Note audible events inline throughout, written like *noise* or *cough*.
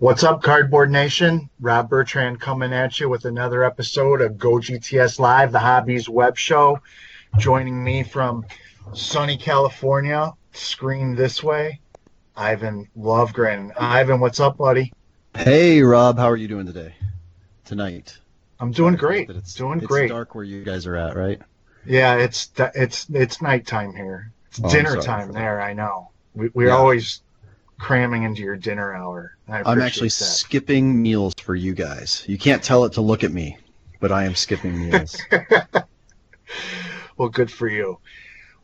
What's up, Cardboard Nation? Rob Bertrand coming at you with another episode of Go GTS Live, the Hobbies web show. Joining me from sunny California, screen this way, Ivan Lovegren. Ivan, what's up, buddy? Hey, Rob, how are you doing today? Tonight? I'm doing great. It's doing it's great. dark where you guys are at, right? Yeah, it's it's it's nighttime here. It's Oh, dinner time there. I know. We, we're Yeah. always cramming into your dinner hour. I I'm actually that. skipping meals for you guys. You can't tell it to look at me, but I am skipping meals. *laughs* Well, good for you.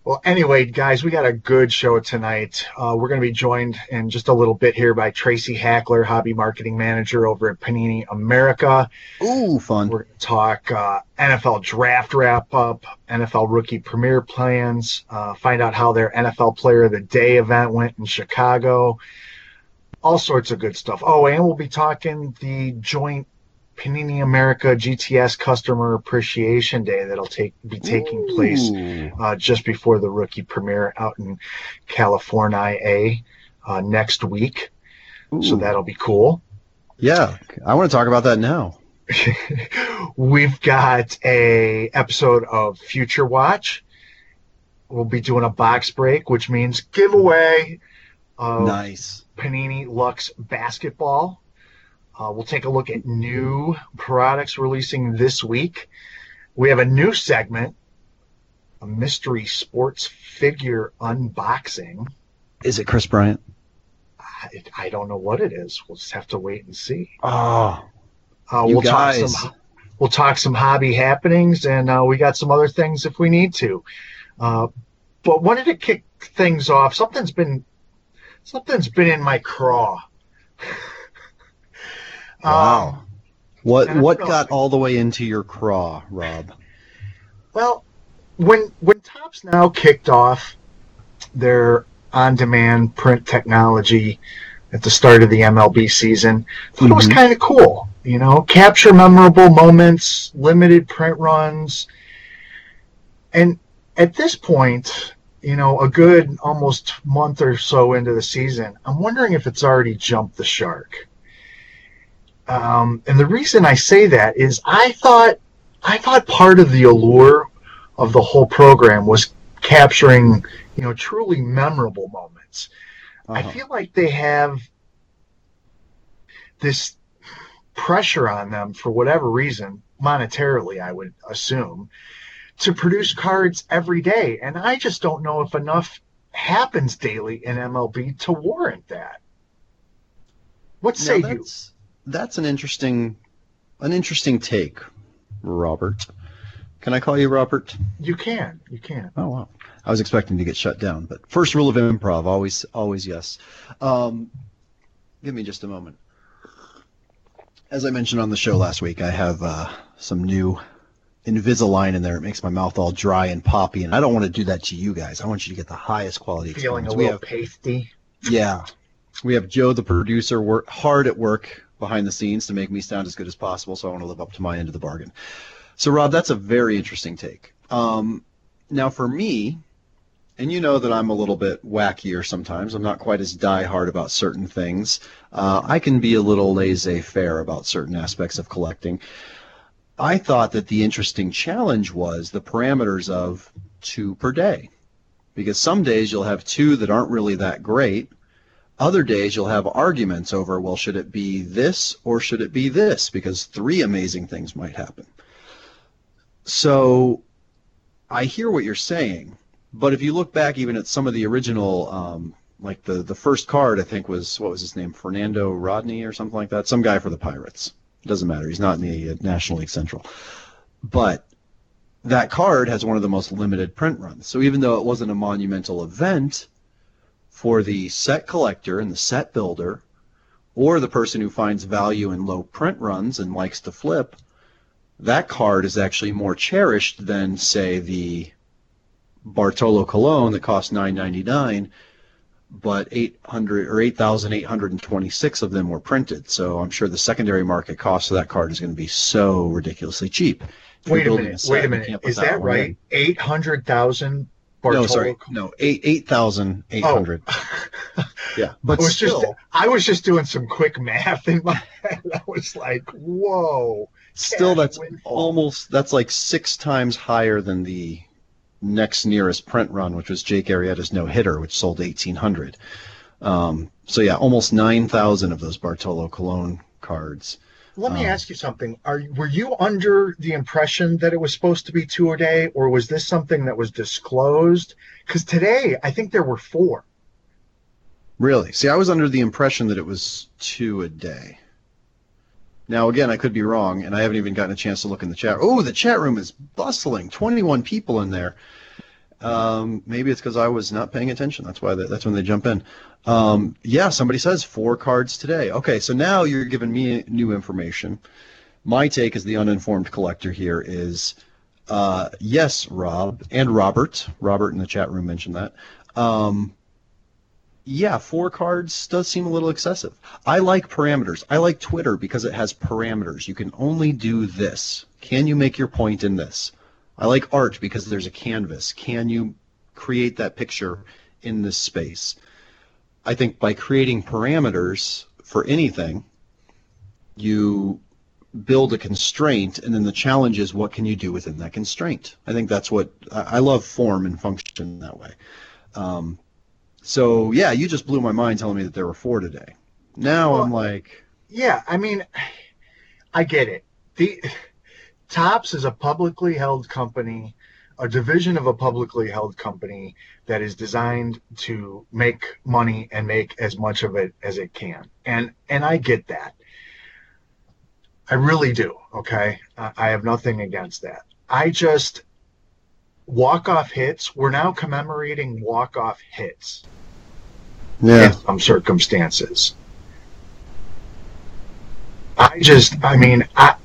Well, anyway, guys, we got a good show tonight. Uh, we're going to be joined in just a little bit here by Tracy Hackler, hobby marketing manager over at Panini America. Ooh, fun. We're going to talk uh, NFL draft wrap up, NFL rookie premiere plans, uh, find out how their NFL Player of the Day event went in Chicago, all sorts of good stuff. Oh, and we'll be talking the joint Panini America GTS Customer Appreciation Day that'll take be taking place uh, just before the rookie premiere out in California uh, next week. So that'll be cool. Yeah, I want to talk about that now. *laughs* We've got a episode of Future Watch. We'll be doing a box break, which means giveaway of Nice. Panini Lux basketball. Uh, we'll take a look at new products releasing this week. We have a new segment, a mystery sports figure unboxing. Is it Kris Bryant? I, I don't know what it is. We'll just have to wait and see. Oh, Uh, we'll talk some we'll talk some hobby happenings, and uh, we got some other things if we need to. Uh, but wanted to kick things off. Something's been something's been in my craw. *laughs* Wow. Um, What what got all the way into your craw, Rob? well, when when Topps Now kicked off their on-demand print technology at the start of the MLB season, I thought it was Mhm. kind of cool. You know, capture memorable moments, limited print runs, and at this point, you know, a good almost month or so into the season, I'm wondering if it's already jumped the shark. Um, and the reason I say that is I thought I thought part of the allure of the whole program was capturing, you know, truly memorable moments. I Uh-huh. feel like they have this pressure on them for whatever reason, monetarily, I would assume, to produce cards every day. And I just don't know if enough happens daily in MLB to warrant that. What say you? That's, an interesting an interesting take, Robert. Can I call you Robert? You can. You can. Oh wow. I was expecting to get shut down, but first rule of improv, always always yes. Um, give me just a moment. As I mentioned on the show last week, I have uh, some new Invisalign in there. It makes my mouth all dry and poppy, and I don't want to do that to you guys. I want you to get the highest quality Feeling a experience. We little have pasty. yeah, we have Joe, the producer, work hard at work behind the scenes to make me sound as good as possible. So I want to live up to my end of the bargain. So Rob, that's a very interesting take. Um, now for me, and you know that I'm a little bit wackier sometimes. I'm not quite as diehard about certain things. Uh, I can be a little laissez-faire about certain aspects of collecting. I thought that the interesting challenge was the parameters of two per day. Because some days you'll have two that aren't really that great. Other days you'll have arguments over, well, should it be this or should it be this? Because three amazing things might happen. So I hear what you're saying, but if you look back even at some of the original, um, like the, the first card, I think was, what was his name? Fernando Rodney or something like that. Some guy for the Pirates. It doesn't matter. He's not in the uh, National League Central. But that card has one of the most limited print runs. So even though it wasn't a monumental event for the set collector and the set builder, or the person who finds value in low print runs and likes to flip, that card is actually more cherished than, say, the Bartolo Colon that costs 9.99, but 800 or 8,826 of them were printed. So I'm sure the secondary market cost of that card is going to be so ridiculously cheap. Wait a minute. A set, wait a minute. Is that, that right? 800,000 no, total? sorry, no, eight eight thousand eight hundred. Oh. *laughs* yeah, but I was still, just, I was just doing some quick math in my *laughs* head. I was like, whoa. Still, that's windfall. almost that's like six times higher than the next nearest print run, which was Jake Arrieta's no hitter, which sold eighteen hundred. Um, so yeah, almost nine thousand of those Bartolo Colon cards let me Um, ask you something. Are were you under the impression that it was supposed to be two a day, or was this something that was disclosed? Because today I think there were four. Really? See, I was under the impression that it was two a day. Now, again, I could be wrong, and I haven't even gotten a chance to look in the chat. Oh, the chat room is bustling. 21 people in there. Um, maybe it's because I was not paying attention. That's why they, that's when they jump in. Um, yeah, somebody says four cards today. Okay, so now you're giving me new information. My take as the uninformed collector here is uh, yes, Rob and Robert. Robert in the chat room mentioned that. Um, yeah, four cards does seem a little excessive. I like parameters. I like Twitter because it has parameters. You can only do this. Can you make your point in this? I like art because there's a canvas. Can you create that picture in this space? I think by creating parameters for anything, you build a constraint, and then the challenge is what can you do within that constraint. I think that's what I love form and function that way. Um, so yeah, you just blew my mind telling me that there were four today. Now I'm like, Yeah, I mean, I get it. The Topps is a publicly held company, a division of a publicly held company that is designed to make money and make as much of it as it can. And and I get that. I really do. Okay, I, have nothing against that. I just walk off hits. We're now commemorating walk off hits in some circumstances. I just, I mean, I,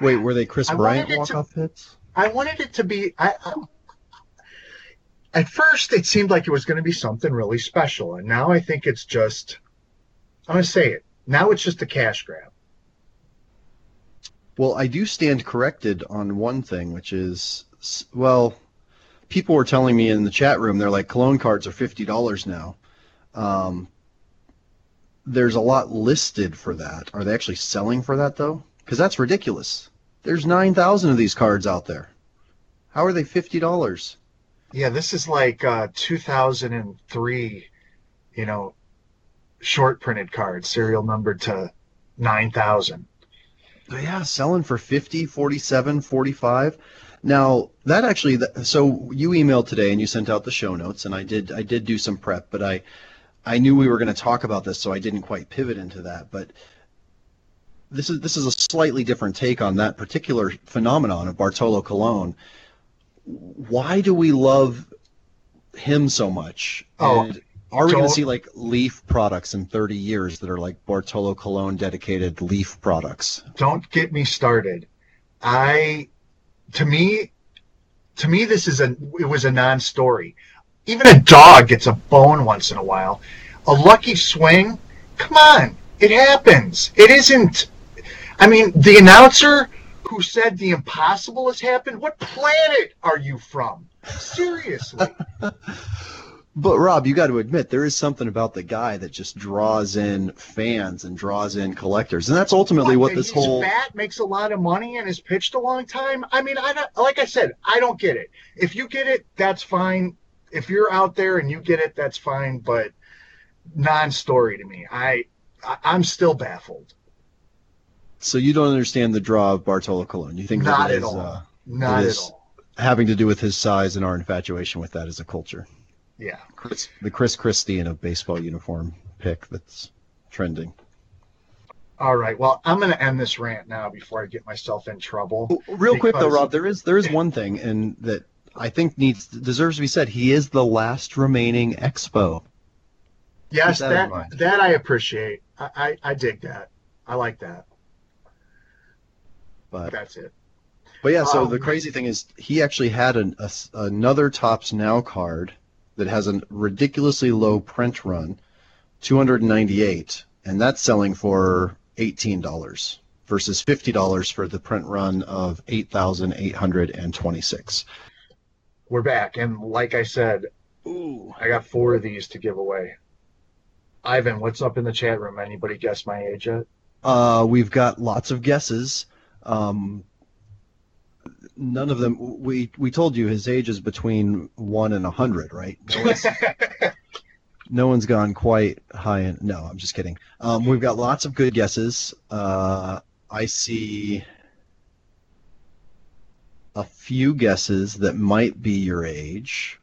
Wait, were they Chris I Bryant walk off hits? I wanted it to be. I, I at first it seemed like it was going to be something really special, and now I think it's just. I'm going to say it. Now it's just a cash grab. Well, I do stand corrected on one thing, which is, well, people were telling me in the chat room, they're like, Colon cards are $50 now. Um, there's a lot listed for that. Are they actually selling for that, though? Because that's ridiculous. There's 9,000 of these cards out there. How are they $50? Yeah, this is like uh, 2003, you know, short printed cards, serial numbered to 9,000. Yeah, selling for 50, 47, 45. Now, that actually so you emailed today and you sent out the show notes and I did I did do some prep, but I I knew we were going to talk about this so I didn't quite pivot into that, but this is this is a slightly different take on that particular phenomenon of Bartolo Colon. Why do we love him so much? Oh, And are we going to see like Leaf products in 30 years that are like Bartolo Colon dedicated Leaf products? don't get me started. I, to me, to me, this is a, it was a non-story. Even a dog gets a bone once in a while. A lucky swing, come on, it happens. It isn't, I mean, the announcer who said the impossible has happened, what planet are you from? Seriously. *laughs* But Rob, you got to admit there is something about the guy that just draws in fans and draws in collectors, and that's ultimately what And this he's whole. fat, makes a lot of money, and has pitched a long time. I mean, I don't, like I said, I don't get it. If you get it, that's fine. If you're out there and you get it, that's fine. But non-story to me. I, I I'm still baffled. So you don't understand the draw of Bartolo Colon. You think Not that at is all. uh, Not at all. having to do with his size and our infatuation with that as a culture. Yeah. Chris, the Chris Christie in a baseball uniform pick that's trending. All right. Well, I'm going to end this rant now before I get myself in trouble. Real quick though, Rob, there is there is one thing and that I think needs deserves to be said. He is the last remaining Expo. Yes, Keep that that that I appreciate. I, I I dig that. I like that. But That's it. But yeah, so Um, the crazy thing is he actually had an, a s another Topps Now card that has a ridiculously low print run, 298, and that's selling for $18 versus $50 for the print run of 8,826. We're back, and like I said, Ooh. I got four of these to give away. Ivan, what's up in the chat room? Anybody guess my age yet? Uh, we've got lots of guesses. Um, none of them. We we told you his age is between one and a hundred, right? No one's, *laughs* no one's gone quite high. In, no, I'm just kidding. Um, we've got lots of good guesses. Uh, I see a few guesses that might be your age.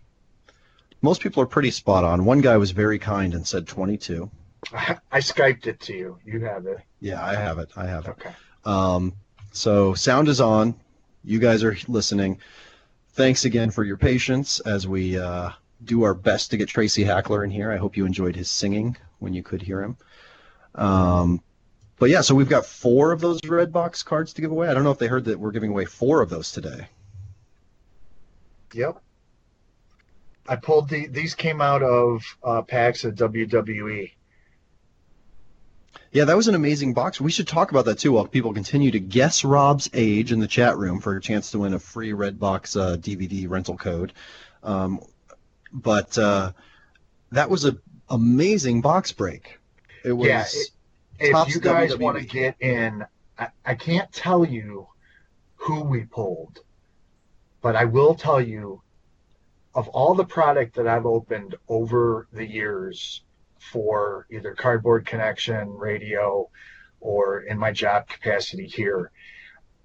Most people are pretty spot on. One guy was very kind and said 22. *laughs* I skyped it to you. You have it. Yeah, I have it. I have it. Okay. Um, so sound is on. You guys are listening. Thanks again for your patience as we uh, do our best to get Tracy Hackler in here. I hope you enjoyed his singing when you could hear him. Um, but yeah, so we've got four of those red box cards to give away. I don't know if they heard that we're giving away four of those today. Yep. I pulled the. These came out of uh, packs at WWE. Yeah, that was an amazing box. We should talk about that too while people continue to guess Rob's age in the chat room for a chance to win a free Redbox uh, DVD rental code. Um, but uh, that was an amazing box break. It was. Yeah, it- If you guys WWE. want to get in, I, I can't tell you who we pulled, but I will tell you of all the product that I've opened over the years for either Cardboard Connection, radio, or in my job capacity here,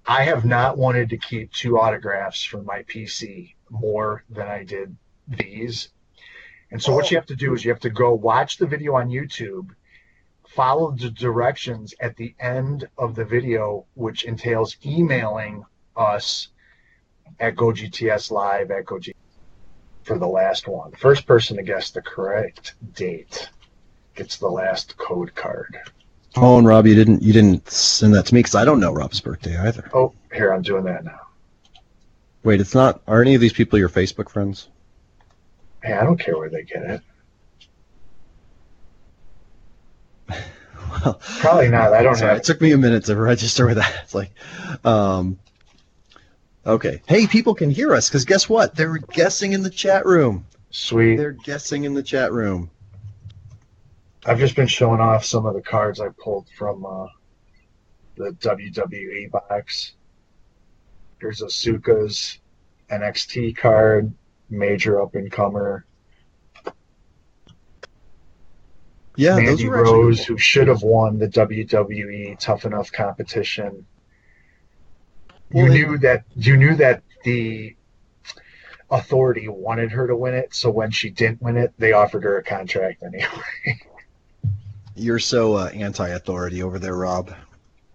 I have not wanted to keep two autographs from my PC more than I did these. And so what you have to do is you have to go watch the video on YouTube, follow the directions at the end of the video, which entails emailing us at GoGTS Live at GoG for the last one. First person to guess the correct date gets the last code card. Oh, and Rob, you didn't you didn't send that to me because I don't know Rob's birthday either. Oh, here I'm doing that now. Wait, it's not. Are any of these people your Facebook friends? Hey, I don't care where they get it. Well, *laughs* Probably not. I don't Sorry, have. it took me a minute to register with that. *laughs* It's like, um, okay. Hey, people can hear us because guess what? They're guessing in the chat room. Sweet. They're guessing in the chat room. I've just been showing off some of the cards I pulled from uh, the WWE box. Here's Asuka's NXT card, major up and comer. Yeah, those Mandy Rose, who should have won the WWE Tough Enough competition. You Well, knew that you knew that the authority wanted her to win it, so when she didn't win it, they offered her a contract anyway. *laughs* You're so uh, anti-authority over there, Rob.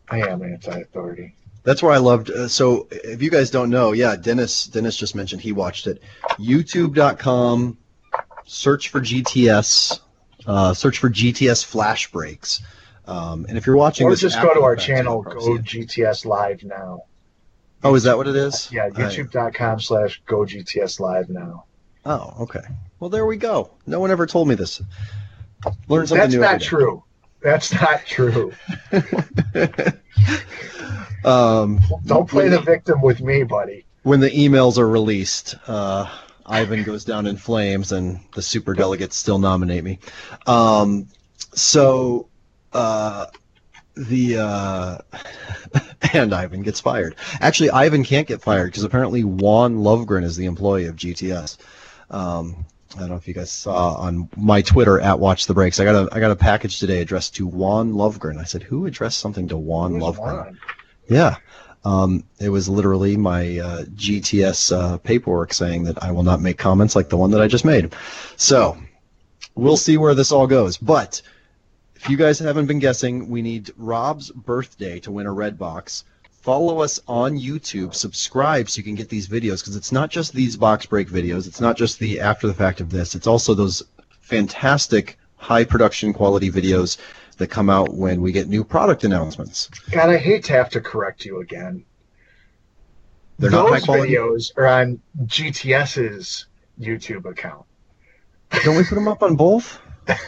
I am anti-authority. That's where I loved. Uh, so, if you guys don't know, yeah, Dennis Dennis just mentioned he watched it. YouTube.com. Search for GTS. Uh, search for GTS flash breaks. Um, and if you're watching Or this, just go to our channel, Go. GTS Live now. Oh, is that what it is? Yeah, youtube.com slash Go GTS Live now. Oh, okay. Well, there we go. No one ever told me this. Learn something That's new. not true. That's not true. *laughs* um, Don't play the victim with me, buddy. when the emails are released, uh, Ivan goes down in flames, and the super delegates still nominate me. Um, so uh, the uh, *laughs* and Ivan gets fired. Actually, Ivan can't get fired because apparently Juan Lovegren is the employee of GTS. Um, I don't know if you guys saw on my Twitter at Watch the Breaks. I got a I got a package today addressed to Juan Lovegren. I said, who addressed something to Juan Who's Lovegren? Juan? Yeah. Um, it was literally my uh, GTS uh, paperwork saying that I will not make comments like the one that I just made. So we'll see where this all goes. But if you guys haven't been guessing, we need Rob's birthday to win a red box. Follow us on YouTube, subscribe so you can get these videos because it's not just these box break videos. It's not just the after the fact of this. It's also those fantastic high production quality videos that come out when we get new product announcements. God, I hate to have to correct you again. They're Those videos are on GTS's YouTube account. Don't we put them up on both? *laughs*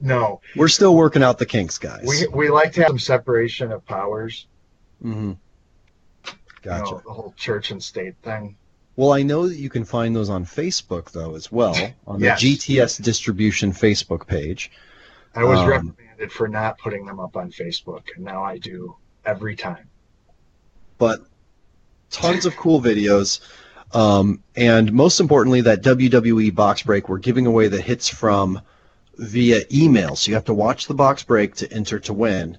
No, We're still working out the kinks, guys. we we like to have some separation of powers. Hmm You Gotcha. know, the whole church and state thing. Well, I know that you can find those on Facebook though as well *laughs* on the GTS distribution Facebook page. I was Um, reprimanded for not putting them up on Facebook, and now I do every time. but tons of cool videos. Um, and most importantly, that WWE box break, we're giving away the hits from via email. So you have to watch the box break to enter to win.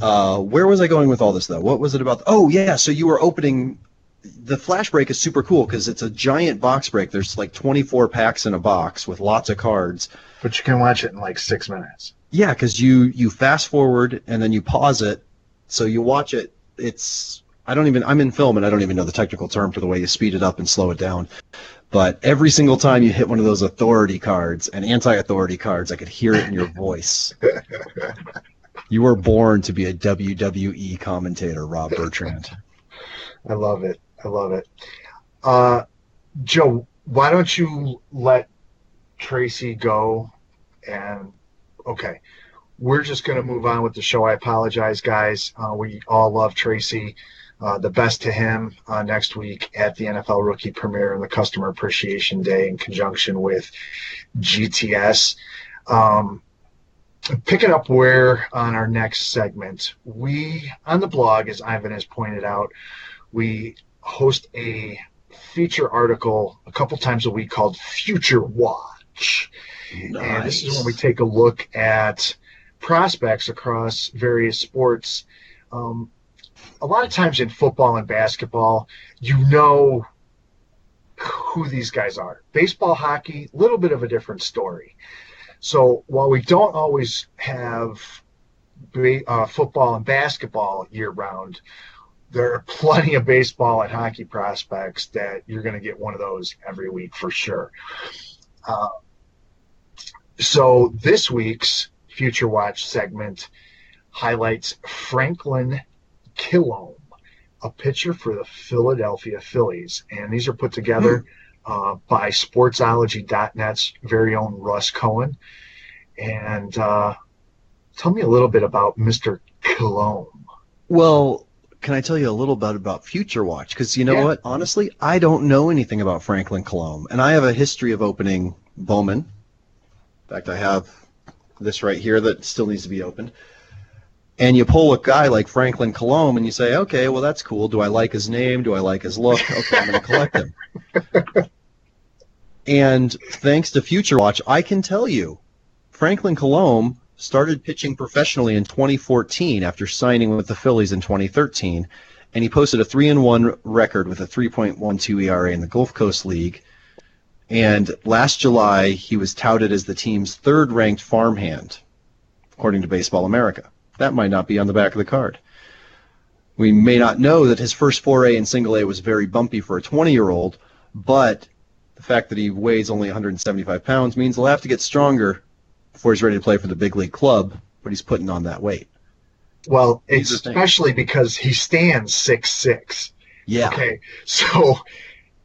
Uh, where was I going with all this, though? What was it about? Oh, yeah. So you were opening. The flash break is super cool because it's a giant box break. There's like 24 packs in a box with lots of cards. But you can watch it in like six minutes. Yeah, because you you fast forward and then you pause it, so you watch it. It's I don't even I'm in film and I don't even know the technical term for the way you speed it up and slow it down. But every single time you hit one of those authority cards and anti-authority cards, I could hear it in your voice. *laughs* you were born to be a WWE commentator, Rob Bertrand. I love it. I love it. Uh, Joe, why don't you let Tracy go? And okay, we're just going to move on with the show. I apologize, guys. Uh, we all love Tracy. Uh, the best to him uh, next week at the NFL Rookie Premiere and the Customer Appreciation Day in conjunction with GTS. Um, picking up where on our next segment, we on the blog, as Ivan has pointed out, we host a feature article a couple times a week called Future Watch. And this is when we take a look at prospects across various sports. Um, a lot of times in football and basketball, you know who these guys are. Baseball, hockey, a little bit of a different story. So while we don't always have uh, football and basketball year round, there are plenty of baseball and hockey prospects that you're going to get one of those every week for sure. Uh, so this week's Future Watch segment highlights Franklin Kilome, a pitcher for the Philadelphia Phillies. And these are put together uh, by Sportsology.net's very own Russ Cohen. And uh, tell me a little bit about Mr. Kilome. Well, can I tell you a little bit about Future Watch? Because you know Yeah. what? Honestly, I don't know anything about Franklin Kilome, and I have a history of opening Bowman. In fact, I have this right here that still needs to be opened. And you pull a guy like Franklin Kilome, and you say, "Okay, well that's cool. Do I like his name? Do I like his look? Okay, I'm going to collect him." *laughs* and thanks to Future Watch, I can tell you, Franklin Kilome started pitching professionally in 2014 after signing with the Phillies in 2013, and he posted a three and one record with a 3.12 ERA in the Gulf Coast League. And last July, he was touted as the team's third-ranked farmhand, according to Baseball America. That might not be on the back of the card. We may not know that his first foray in single A was very bumpy for a 20-year-old, but the fact that he weighs only 175 pounds means he'll have to get stronger before he's ready to play for the big league club, but he's putting on that weight. Well, He's the thing. especially because he stands six six. Yeah. Okay, so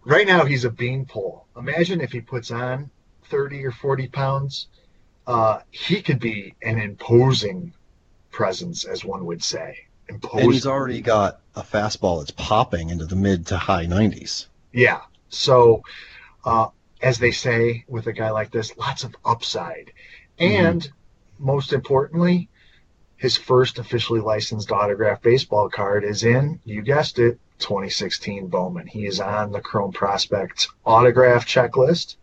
right now he's a beanpole. Imagine if he puts on thirty or forty pounds. Uh, he could be an imposing presence, as one would say. Imposing. And he's already got a fastball that's popping into the mid to high 90s. Yeah. So, uh, as they say with a guy like this, lots of upside. And most importantly, his first officially licensed autographed baseball card is in, you guessed it, 2016 Bowman. He is on the Chrome Prospects autograph checklist.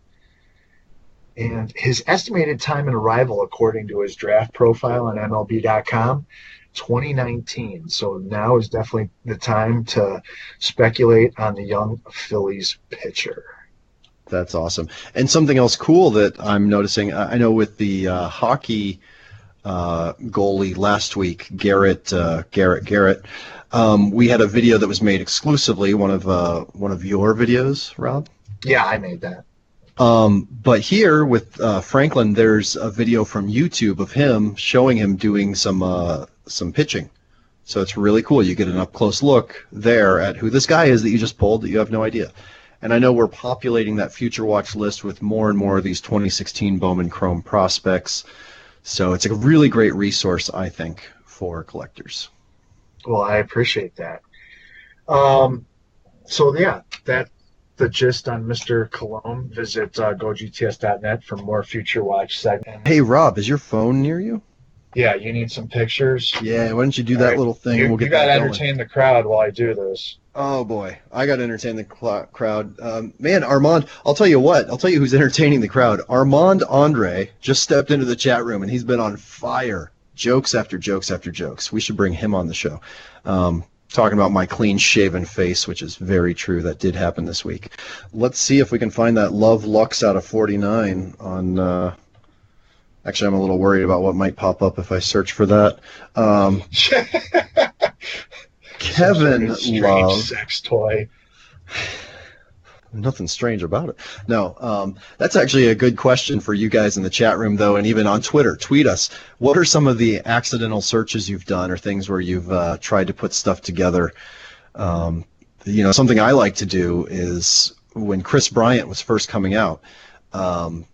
And his estimated time in arrival, according to his draft profile on MLB.com, 2019. So now is definitely the time to speculate on the young Phillies pitcher. That's awesome. And something else cool that I'm noticing, I know with the uh, hockey uh, goalie last week, Garrett uh, Garrett Garrett, um, we had a video that was made exclusively one of uh, one of your videos, Rob. Yeah, I made that. Um, but here with uh, Franklin, there's a video from YouTube of him showing him doing some uh, some pitching. So it's really cool. You get an up close look there at who this guy is that you just pulled that you have no idea. And I know we're populating that future watch list with more and more of these 2016 Bowman Chrome prospects. So it's a really great resource, I think, for collectors. Well, I appreciate that. Um, so yeah, that the gist on Mr. Kilome, visit uh, gogts.net for more future watch segments. Hey, Rob, is your phone near you? Yeah, you need some pictures. Yeah, why don't you do that All right. little thing? You, we'll you got to entertain the crowd while I do this. Oh boy, I got to entertain the cl- crowd. Um, man, Armand, I'll tell you what. I'll tell you who's entertaining the crowd. Armand Andre just stepped into the chat room and he's been on fire. Jokes after jokes after jokes. We should bring him on the show. Um, talking about my clean shaven face, which is very true. That did happen this week. Let's see if we can find that Love Lux out of 49 on. Uh, actually, I'm a little worried about what might pop up if I search for that. Um, *laughs* Kevin Strange Love. sex toy. Nothing strange about it. No, um, that's actually a good question for you guys in the chat room, though, and even on Twitter. Tweet us. What are some of the accidental searches you've done, or things where you've uh, tried to put stuff together? Um, you know, something I like to do is when Kris Bryant was first coming out, um,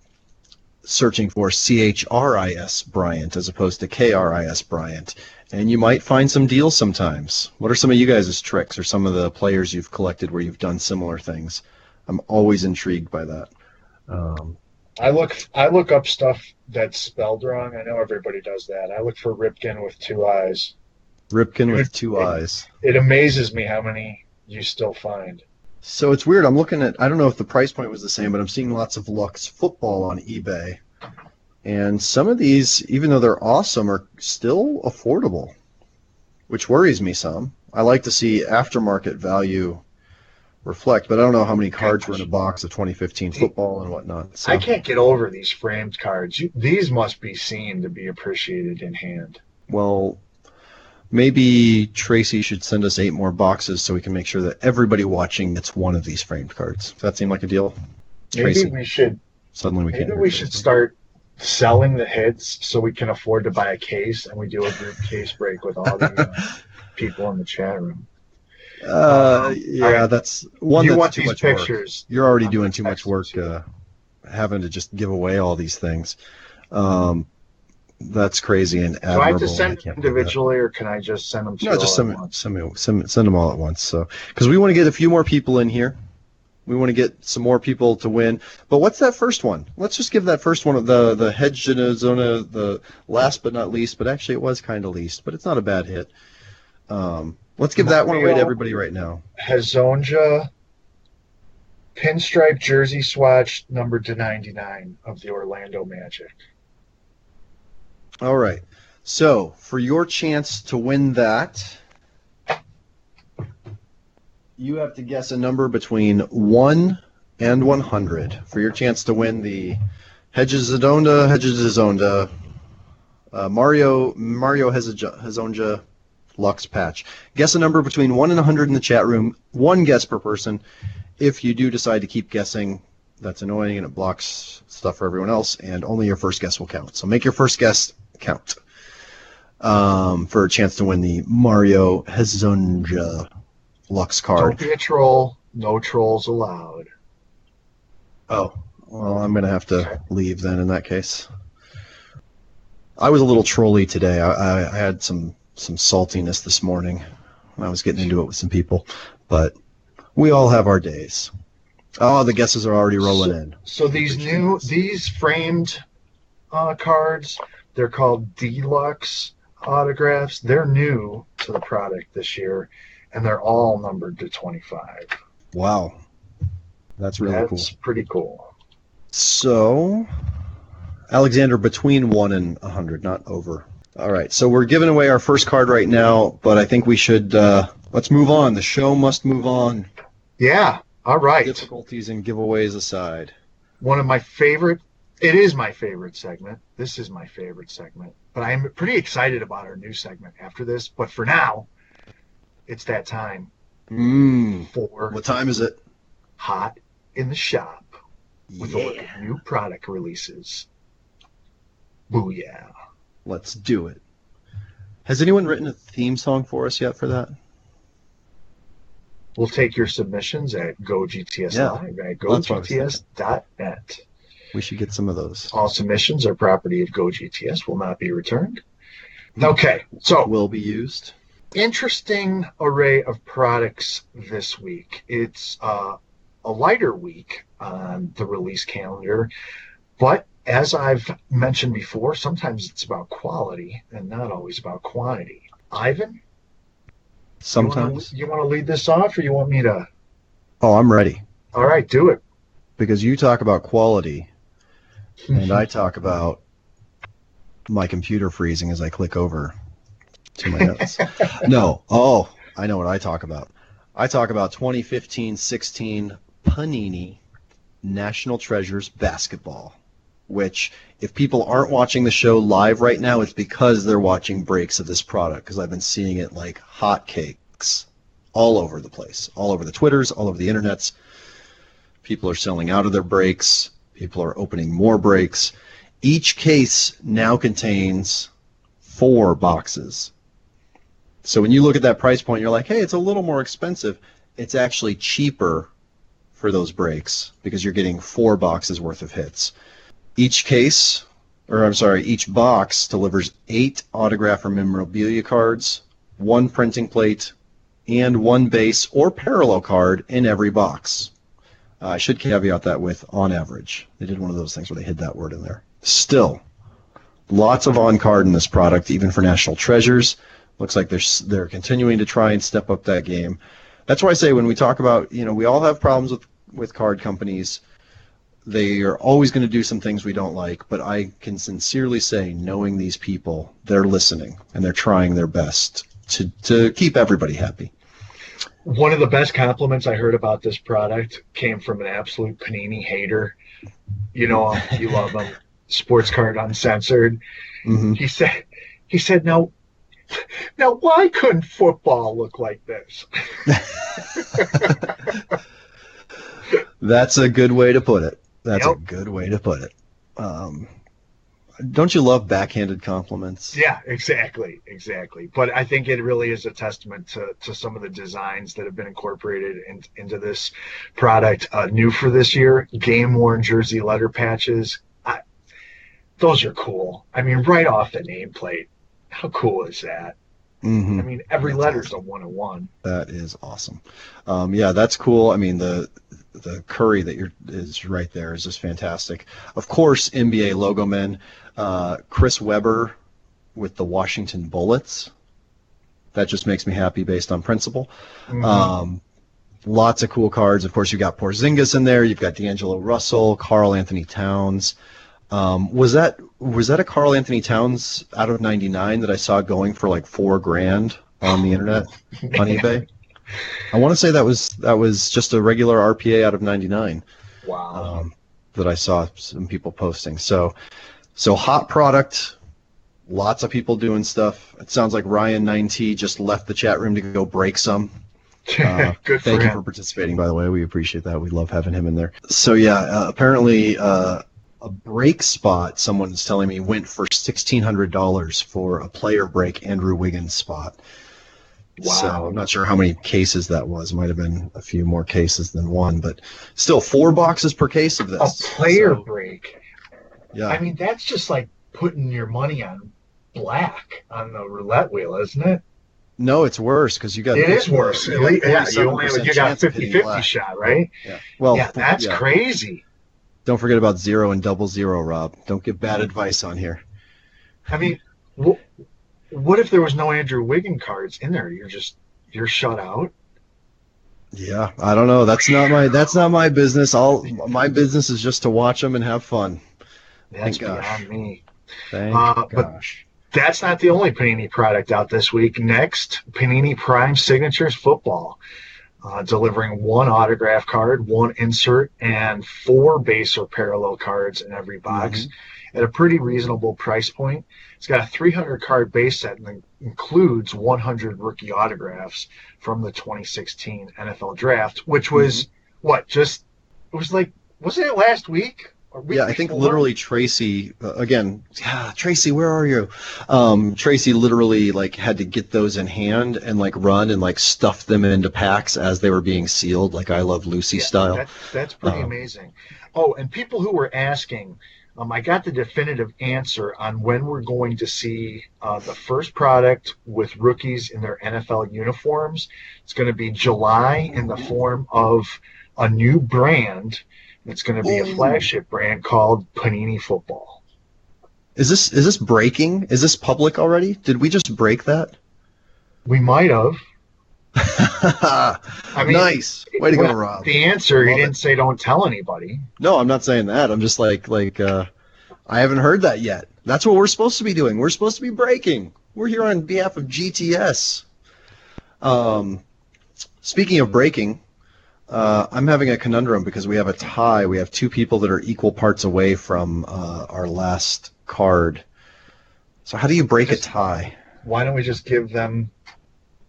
searching for C H R I S Bryant as opposed to K R I S Bryant, and you might find some deals sometimes. What are some of you guys' tricks, or some of the players you've collected where you've done similar things? I'm always intrigued by that. Um, I look I look up stuff that's spelled wrong. I know everybody does that. I look for Ripken with two eyes. Ripken with two eyes. It amazes me how many you still find. So it's weird. I'm looking at. I don't know if the price point was the same, but I'm seeing lots of Lux football on eBay, and some of these, even though they're awesome, are still affordable, which worries me some. I like to see aftermarket value reflect, but I don't know how many cards were in a box of 2015 football and whatnot. So. I can't get over these framed cards. You, these must be seen to be appreciated in hand. Well, maybe Tracy should send us eight more boxes so we can make sure that everybody watching gets one of these framed cards. Does that seem like a deal? Maybe Tracy, we should suddenly we maybe can't. we should start selling the hits so we can afford to buy a case and we do a group case break with all the uh, *laughs* people in the chat room. Uh, Um, yeah, alright. that's one you that's want too these much work. pictures? You're already doing too much work, uh, having to just give away all these things. Um, that's crazy and Do I have to send them can't do that. individually, or can I just send them to No, just all send, at once? send, send, send them all at once. So, because we want to get a few more people in here, we want to get some more people to win. But what's that first one? Let's just give that first one the the hedge zona the last but not least. But actually, it was kind of least, but it's not a bad hit. Um, let's give that one away to everybody right now. Hezonja pinstripe jersey swatch number to 99 of the Orlando Magic. All right. So for your chance to win that, you have to guess a number between one and 100 for your chance to win the Hedges Zadonda, Hedges Zadonda, uh, Mario Mario Hezonja Lux patch. Guess a number between 1 and 100 in the chat room. One guess per person. If you do decide to keep guessing, that's annoying and it blocks stuff for everyone else, and only your first guess will count. So make your first guess count um, for a chance to win the Mario Hezonja Lux card. Don't be a troll. No trolls allowed. Oh, well, I'm gonna have to leave then in that case. I was a little trolly today. I, I, had some some saltiness this morning. I was getting into it with some people, but we all have our days. Oh, the guesses are already rolling in. So these new these framed uh, cards, they're called deluxe autographs. They're new to the product this year, and they're all numbered to 25. Wow, that's really That's cool. That's pretty cool. So, Alexander, between one and a hundred, not over. All right, so we're giving away our first card right now, but I think we should uh, let's move on. The show must move on. Yeah. All right. Difficulties and giveaways aside. One of my favorite. It is my favorite segment. This is my favorite segment. But I'm pretty excited about our new segment after this. But for now, it's that time Mmm. for What time is it? Hot in the Shop with a look Yeah. at new product releases. Booyah. Let's do it. Has anyone written a theme song for us yet for that? We'll take your submissions at GoGTS Yeah. Live at Well, that's what I was thinking. GoGTS.net. We should get some of those. All submissions are property of GoGTS, will not be returned. Okay, so Will be used. Interesting array of products this week. It's uh, a lighter week on the release calendar. But as I've mentioned before, sometimes it's about quality and not always about quantity. Ivan, Sometimes. you want to lead this off, or you want me to? Oh, I'm ready All right, do it. because you talk about quality, and *laughs* I talk about my computer freezing as I click over to my notes. no, oh, I know what I talk about. I talk about 2015-16 Panini National Treasures basketball, which if people aren't watching the show live right now, it's because they're watching breaks of this product because I've been seeing it like hotcakes all over the place, all over the Twitters, all over the internets. People are selling out of their breaks. People are opening more breaks. Each case now contains four boxes. So when you look at that price point, you're like, hey, it's a little more expensive. It's actually cheaper for those breaks because you're getting four boxes worth of hits. Each case, or I'm sorry, each box delivers eight autograph or memorabilia cards, one printing plate, and one base or parallel card in every box. Uh, I should caveat that with on average. They did one of those things where they hid that word in there. Still, lots of on card in this product, even for National Treasures. Looks like they're they're continuing to try and step up that game. That's why I say when we talk about you know we all have problems with with card companies. They are always going to do some things we don't like, but I can sincerely say, knowing these people, they're listening and they're trying their best to to keep everybody happy. One of the best compliments I heard about this product came from an absolute Panini hater. You know him, you love him. *laughs* Sports card uncensored. hmm He said, he said, now, *laughs* now, why couldn't football look like this? *laughs* That's a good way to put it. That's a good way to put it. Um, don't you love backhanded compliments? Yeah, exactly, exactly. But I think it really is a testament to, to some of the designs that have been incorporated in, into this product. Uh, new for this year, game worn jersey letter patches. I, those are cool. I mean, right off the nameplate. How cool is that? hmm I mean, every That's letter's a one on one. That is awesome. Um, yeah, that's cool. I mean, the the curry that you're is right there is just fantastic. Of course, NBA logo men, uh, Chris Webber with the Washington Bullets. That just makes me happy based on principle. Mm-hmm. Um, lots of cool cards. Of course, you've got Porzingis in there. You've got D'Angelo Russell, Karl-Anthony Towns. Um, was that was that a Karl-Anthony Towns out of '99 that I saw going for like four grand on the internet *laughs* on eBay? I want to say that was that was just a regular RPA out of '99 wow. um, that I saw some people posting. So, so hot product. Lots of people doing stuff. It sounds like Ryan 9T just left the chat room to go break some. *laughs* Uh, Good for Thank you him. for participating, by the way. We appreciate that. We love having him in there. So yeah, uh, apparently uh, a break spot. Someone's telling me went for sixteen hundred dollars for a player break Andrew Wiggins spot. Wow. So I'm not sure how many cases that was. Might have been a few more cases than one, but still four boxes per case of this. a player So, break. yeah. I mean, that's just like putting your money on black on the roulette wheel, isn't it? no, it's worse because you got. It is worse. At least, yeah, you only you got 50 50 black. shot, right? Yeah. Well, yeah, that's yeah. crazy. Don't forget about zero and double zero, Rob. Don't give bad advice on here. I mean, wh- what if there was no Andrew Wiggin cards in there? You're just, you're shut out. Yeah, I don't know. That's not my that's not my business. All my business is just to watch them and have fun. That's Thank gosh. beyond me. Thank Uh, but- That's not the only Panini product out this week. Next, Panini Prime Signatures Football, uh, delivering one autograph card, one insert, and four base or parallel cards in every box at a pretty reasonable price point. It's got a 300 card base set and includes 100 rookie autographs from the 2016 NFL Draft, which was what? Just it was like wasn't it last week? Yeah, I think literally Tracy uh, again. Yeah, Tracy, where are you? Um, Tracy literally like had to get those in hand and like run and like stuff them into packs as they were being sealed, like I Love Lucy Yeah, style. That, that's pretty Um, amazing. Oh, and people who were asking, um, I got the definitive answer on when we're going to see uh, the first product with rookies in their NFL uniforms. It's going to be July in the form of a new brand. It's going to be a flagship brand called Panini Football. Is this is this breaking? Is this public already? Did we just break that? We might have. *laughs* I mean, nice. Way to go, Rob. The answer, he didn't say don't tell anybody. No, I'm not saying that. I'm just like like uh, I haven't heard that yet. That's what we're supposed to be doing. We're supposed to be breaking. We're here on behalf of GTS. Um, speaking of breaking, uh, I'm having a conundrum because we have a tie. We have two people that are equal parts away from uh, our last card. So how do you break a tie? Why don't we just give them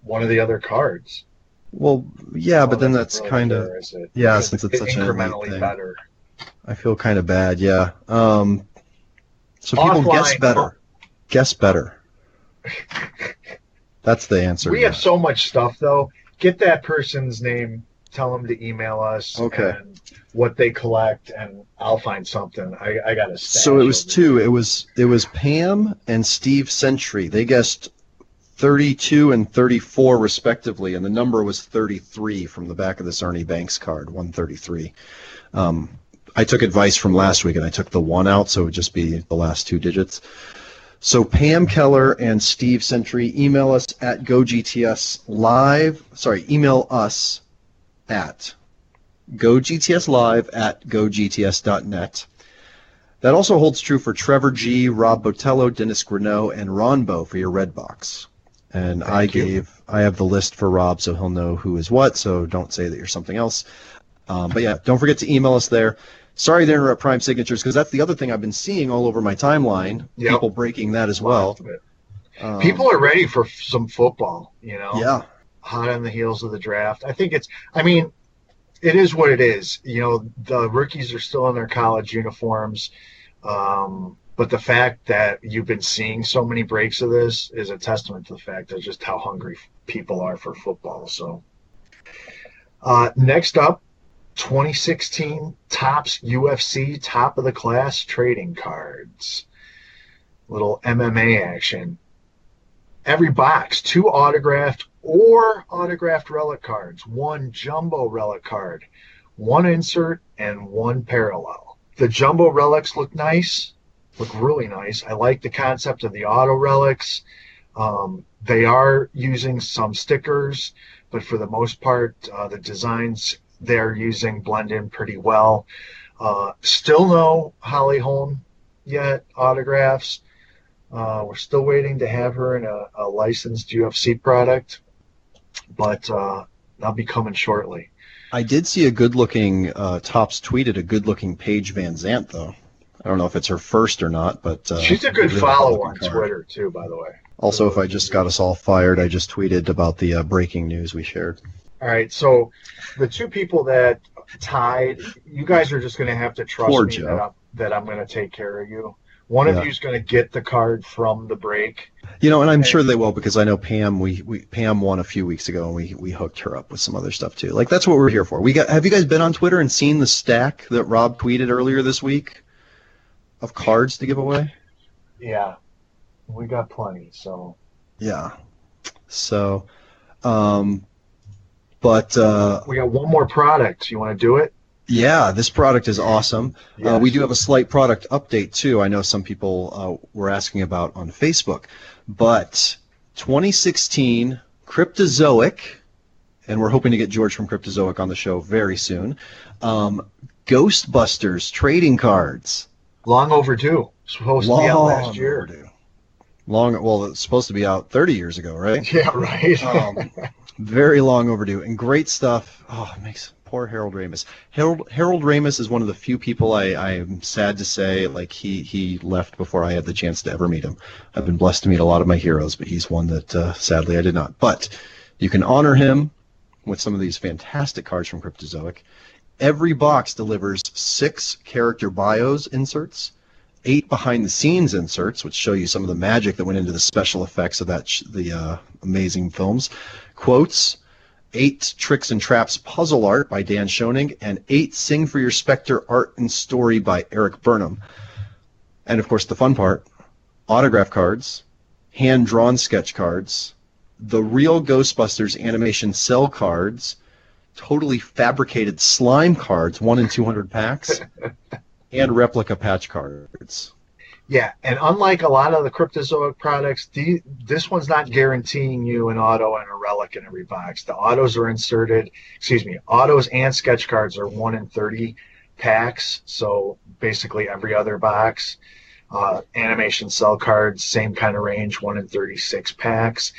one of the other cards? Well, yeah, but Oh, then that's kind of fair, is it? yeah, since it's such an elite thing. better. I feel kind of bad. Yeah. Um, so people guess better. Guess better. *laughs* That's the answer. We have that. so much stuff though. Get that person's name. Tell them to email us. Okay. And what they collect, and I'll find something. I, I got a. So it was two. It was it was Pam and Steve Sentry. They guessed 32 and 34 respectively, and the number was 33 from the back of this Ernie Banks card, 133. Um, I took advice from last week, and I took the one out, so it would just be the last two digits. So Pam Keller and Steve Sentry email us at GoGTS live. Sorry, email us at GoGTSlive at GoGTS.net. That also holds true for Trevor G, Rob Botello, Dennis Greneau, and Ron Bo for your red box. And I Thank you. gave, I have the list for Rob, so he'll know who is what. So don't say that you're something else. Um, but yeah, don't forget to email us there. Sorry to interrupt Prime Signatures because that's the other thing I've been seeing all over my timeline. Yep. People breaking that as well. Lots of it. Um, People are ready for some football. You know. yeah, hot on the heels of the draft. I think it's, I mean, it is what it is. You know, the rookies are still in their college uniforms. Um, but the fact that you've been seeing so many breaks of this is a testament to the fact of just how hungry people are for football. So, uh, next up, 2016 Topps UFC Top of the Class Trading Cards. Little MMA action every box two autographed or autographed relic cards one jumbo relic card one insert and one parallel. The jumbo relics look nice look really nice. I like the concept of the auto relics. Um, they are using some stickers but for the most part uh, the designs they're using blend in pretty well. Uh, still no Holly Holm yet autographs. Uh, we're still waiting to have her in a, a licensed UFC product, but uh, that'll be coming shortly. I did see a good-looking uh, Topps tweeted a good-looking Paige VanZant though. I don't know if it's her first or not, but uh, She's a good really follow on card. Twitter too, by the way. Also, if I just got us all fired, I just tweeted about the uh, breaking news we shared. All right, so the two people that tied, you guys are just going to have to trust Poor me Joe. that I'm, that I'm going to take care of you. One of you is going to get the card from the break. You know, and I'm Okay. sure they will because I know Pam. We, we Pam won a few weeks ago, and we we hooked her up with some other stuff too. Like that's what we're here for. We got. Have you guys been on Twitter and seen the stack that Rob tweeted earlier this week of cards to give away? Yeah, we got plenty. So Yeah. So, um, but uh, we got one more product. You want to do it? Yeah, this product is awesome. Uh, we do have a slight product update too. I know some people uh, were asking about on Facebook, but 2016 Cryptozoic, and we're hoping to get George from Cryptozoic on the show very soon. Um, Ghostbusters trading cards. long overdue. Supposed to be out last year. overdue. Long. Well, it's supposed to be out 30 years ago, right? *laughs* Yeah, right. um, very long overdue and great stuff. Oh, it makes poor Harold Ramis. Harold Harold Ramis is one of the few people I, I am sad to say like he he left before I had the chance to ever meet him. I've been blessed to meet a lot of my heroes, but he's one that uh, sadly I did not. But you can honor him with some of these fantastic cards from Cryptozoic. Every box delivers six character bios inserts, eight behind the scenes inserts, which show you some of the magic that went into the special effects of that sh- the uh, amazing films, quotes, eight tricks and traps puzzle art by Dan Schoening, and eight Sing for Your Spectre art and story by Erik Burnham. And of course, the fun part: autograph cards, hand drawn sketch cards, the real Ghostbusters animation cell cards, totally fabricated slime cards, one in 200 packs, *laughs* and replica patch cards. Yeah, and unlike a lot of the Cryptozoic products, the, this one's not guaranteeing you an auto and a relic in every box. The autos are inserted, excuse me, autos and sketch cards are 1 in 30 packs, so basically every other box. Uh, animation cell cards, same kind of range, 1 in 36 packs.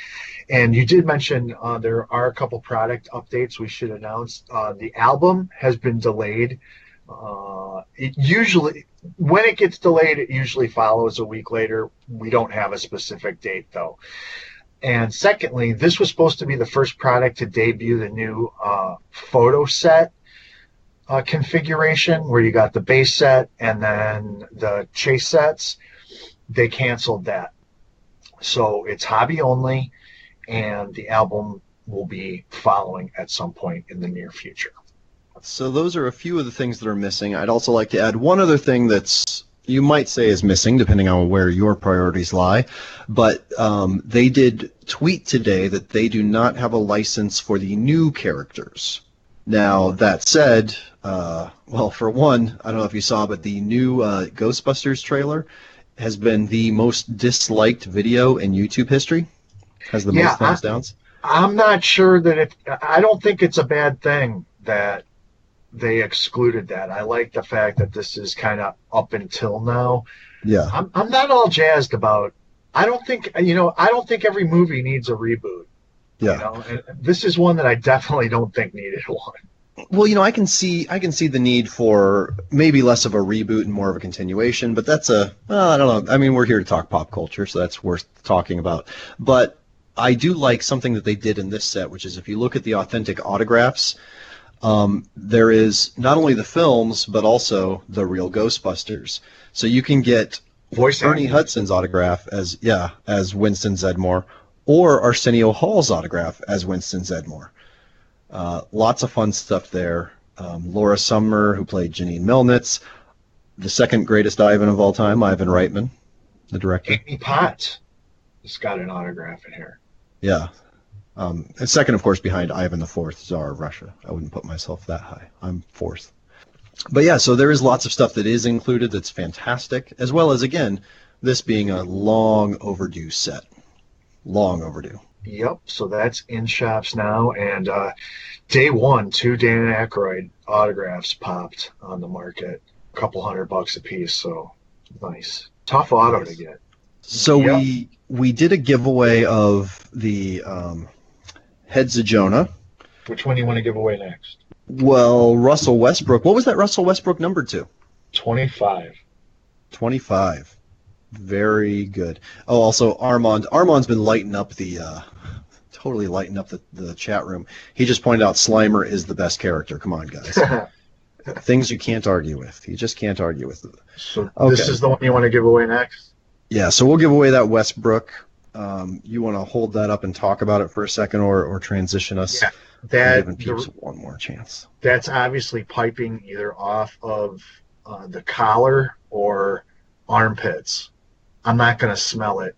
And you did mention uh, there are a couple product updates we should announce. Uh, the album has been delayed. Uh, it usually, when it gets delayed, it usually follows a week later. We don't have a specific date though. And secondly, this was supposed to be the first product to debut the new uh, photo set uh, configuration where you got the base set and then the chase sets. They canceled that. So it's hobby only, and the album will be following at some point in the near future. So those are a few of the things that are missing. I'd also like to add one other thing that's you might say is missing, depending on where your priorities lie. But um, they did tweet today that they do not have a license for the new characters. Now that said, uh, well, for one, I don't know if you saw, but the new uh, Ghostbusters trailer has been the most disliked video in YouTube history. Has the Yeah, most thumbs downs. I'm not sure that it. I don't think it's a bad thing that they excluded that. I like the fact that this is kind of up until now. Yeah. I'm I'm not all jazzed about. I don't think you know. I don't think every movie needs a reboot. Yeah. You know, and this is one that I definitely don't think needed one. Well, you know, I can see I can see the need for maybe less of a reboot and more of a continuation, but that's a well, I don't know. I mean, we're here to talk pop culture, so that's worth talking about. But I do like something that they did in this set, which is if you look at the authentic autographs, um, there is not only the films but also the real Ghostbusters. So you can get Voice Ernie. Hudson's autograph as yeah as Winston Zeddemore, or Arsenio Hall's autograph as Winston Zeddemore. Uh, lots of fun stuff there. Um, Laura Summer, who played Janine Melnitz, the second greatest Ivan of all time, Ivan Reitman, the director. Annie Potts has got an autograph in here. Yeah. Um, and second, of course, behind Ivan IV, Tsar of Russia. I wouldn't put myself that high. I'm fourth. But yeah, so there is lots of stuff that is included that's fantastic, as well as, again, this being a long overdue set. Long overdue. Yep. So that's in shops now, and uh, day one, two Dan Aykroyd autographs popped on the market, a couple hundred bucks a piece. So nice, tough auto to get. So Yep. we we did a giveaway of the um, Hezonja. Which one do you want to give away next? Well, Russell Westbrook. What was that Russell Westbrook number to? Twenty-five. 25. Very good. Oh, also Armand. Armand's been lighting up the, uh, totally lighting up the, the chat room. He just pointed out Slimer is the best character. Come on, guys. *laughs* Things you can't argue with. You just can't argue with. so this is the one you want to give away next. Yeah, so we'll give away that Westbrook. Um, you want to hold that up and talk about it for a second, or, or transition us? Yeah, That giving peeps one more chance. that's obviously piping either off of uh, the collar or armpits. I'm not going to smell it.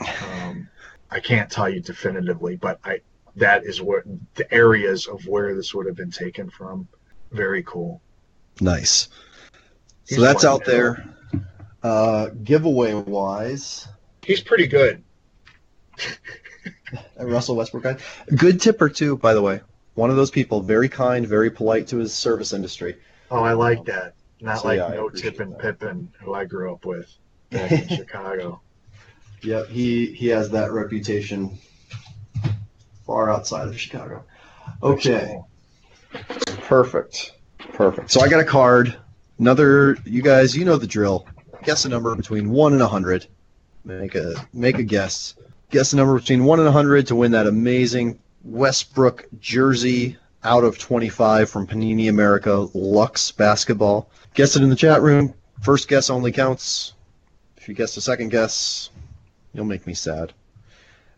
Um, I can't tell you definitively, but I that is where the areas of where this would have been taken from. Very cool. Nice. So that's out there. Uh, giveaway wise, He's pretty good. *laughs* Russell Westbrook guy. Good tipper too, by the way. One of those people, very kind, very polite to his service industry. Oh, I like that. Not So, like yeah, No appreciate Tippin' that. Pippen, who I grew up with back in *laughs* Chicago. Yeah, he he has that reputation far outside of Chicago. Okay, perfect, perfect. So I got a card. Another, you guys, you know the drill. Guess a number between one and a hundred. Make a make a guess. Guess a number between one and a hundred to win that amazing Westbrook jersey out of 25 from Panini America Lux Basketball. Guess it in the chat room. First guess only counts. If you guess a second guess, you'll make me sad.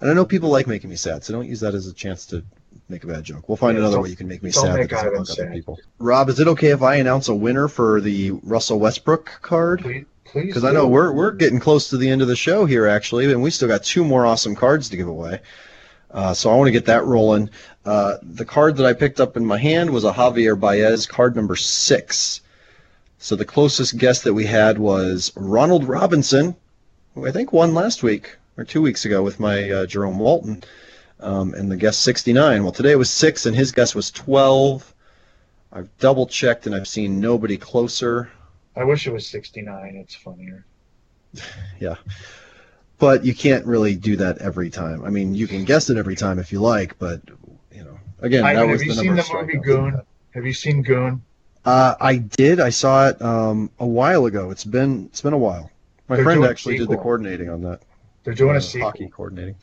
And I know people like making me sad, so don't use that as a chance to make a bad joke. We'll find Yeah, another way you can make me don't sad make that other sad. people. Rob, is it okay if I announce a winner for the Russell Westbrook card? Please, please Because I know we're we're getting close to the end of the show here, actually, and we still got two more awesome cards to give away. Uh, so I want to get that rolling. Uh, the card that I picked up in my hand was a Javier Baez card number six. So the closest guess that we had was Ronald Robinson, who I think won last week or two weeks ago with my uh, Jerome Walton, um, and the guess 69. Well, today was six, and his guess was 12. I've double checked, and I've seen nobody closer. I wish it was 69. It's funnier. *laughs* Yeah. But you can't really do that every time. I mean, you can guess it every time if you like, but you know, again, I- that have you seen the movie. Goon? Have you seen Goon? Uh, I did. I saw it um, a while ago. It's been it's been a while. My They're friend actually did the coordinating on that. They're doing uh, a sequel, hockey coordinating.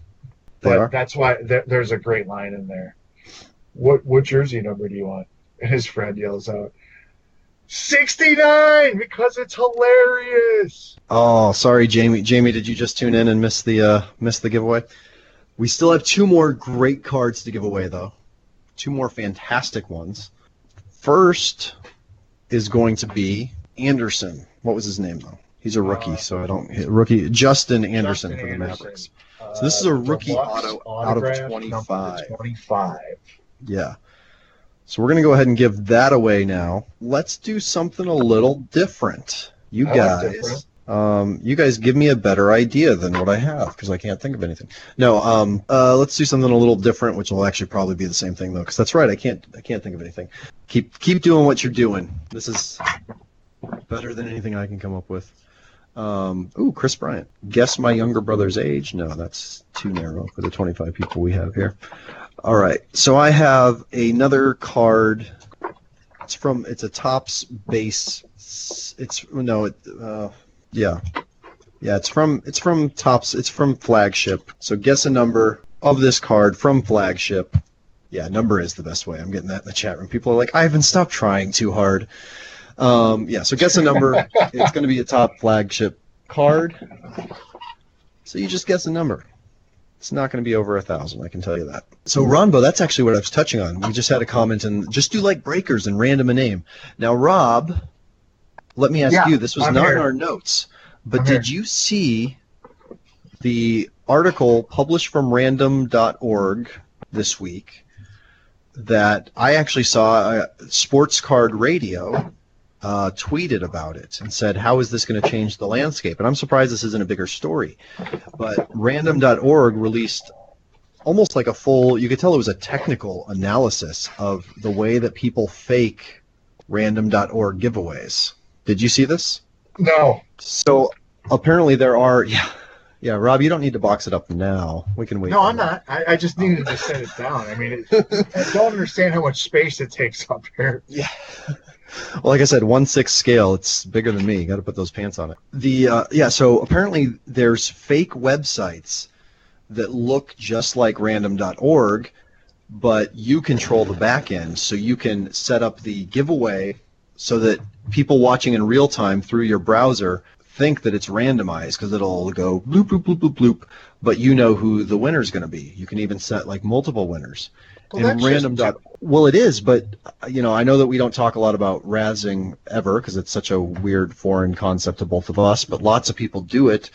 They but are. that's why there, there's a great line in there. What what jersey number do you want? And his friend yells out, 69 because it's hilarious. Oh, sorry, Jamie. Jamie, did you just tune in and miss the uh, miss the giveaway? We still have two more great cards to give away, though. Two more fantastic ones. First is going to be Anderson. What was his name though? He's a rookie, Uh, so I don't rookie. Justin Anderson Justin for the Anderson. Mavericks. So this is a Uh, rookie auto out of 25. 25. Yeah. So we're gonna go ahead and give that away now. Let's do something a little different. You I like guys, different. um, you guys give me a better idea than what I have because I can't think of anything. No, um, uh, let's do something a little different, which will actually probably be the same thing though, because that's right. I can't, I can't think of anything. Keep, keep doing what you're doing. This is better than anything I can come up with. Um, ooh, Kris Bryant. Guess my younger brother's age? No, that's too narrow for the 25 people we have here. All right. So I have another card. It's from. It's a Topps base. It's no. It, uh, yeah, yeah. It's from. It's from Topps. It's from flagship. So guess a number of this card from flagship. Yeah, number is the best way. I'm getting that in the chat room. People are like, Ivan, stop trying too hard. Um, yeah. So guess a number. it's going to be a Topps flagship card. So you just guess a number. It's not going to be over a thousand, I can tell you that. So Ronbo, that's actually what I was touching on. We just had a comment and just do like breakers and random a name. Now, Rob, let me ask Yeah, you. This was I'm not here. in our notes, but I'm did here. you see the article published from Random.org this week that I actually saw uh, Sports Card Radio uh, tweeted about it and said, "How is this going to change the landscape?" And I'm surprised this isn't a bigger story. But Random.org released almost like a full. You could tell it was a technical analysis of the way that people fake Random.org giveaways. Did you see this? No. So apparently there are. *laughs* Yeah, yeah. Rob, you don't need to box it up now. We can wait. No, I'm that. not. I, I just needed to set it down. I mean, it, I don't understand how much space it takes up here. Well, like I said, one six scale. It's bigger than me. Got to put those pants on it. The uh, yeah. So apparently there's fake websites that look just like random.org, but you control the back end, so you can set up the giveaway so that people watching in real time through your browser think that it's randomized because it'll go bloop bloop bloop bloop bloop, but you know who the winner is going to be. You can even set like multiple winners Well, and random dot well it is but uh, you know i know that we don't talk a lot about razzing ever because it's such a weird foreign concept to both of us but lots of people do it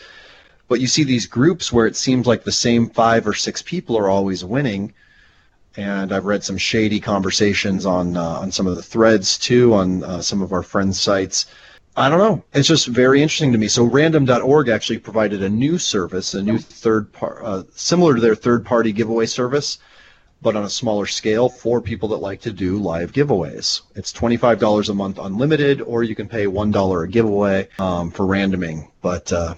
but you see these groups where it seems like the same five or six people are always winning and i've read some shady conversations on uh, on some of the threads too on uh, some of our friends sites I don't know. It's just very interesting to me. So random.org actually provided a new service, a new third part, uh, similar to their third party giveaway service, but on a smaller scale for people that like to do live giveaways. It's $25 a month unlimited, or you can pay $1 a giveaway um, for randoming. But, uh,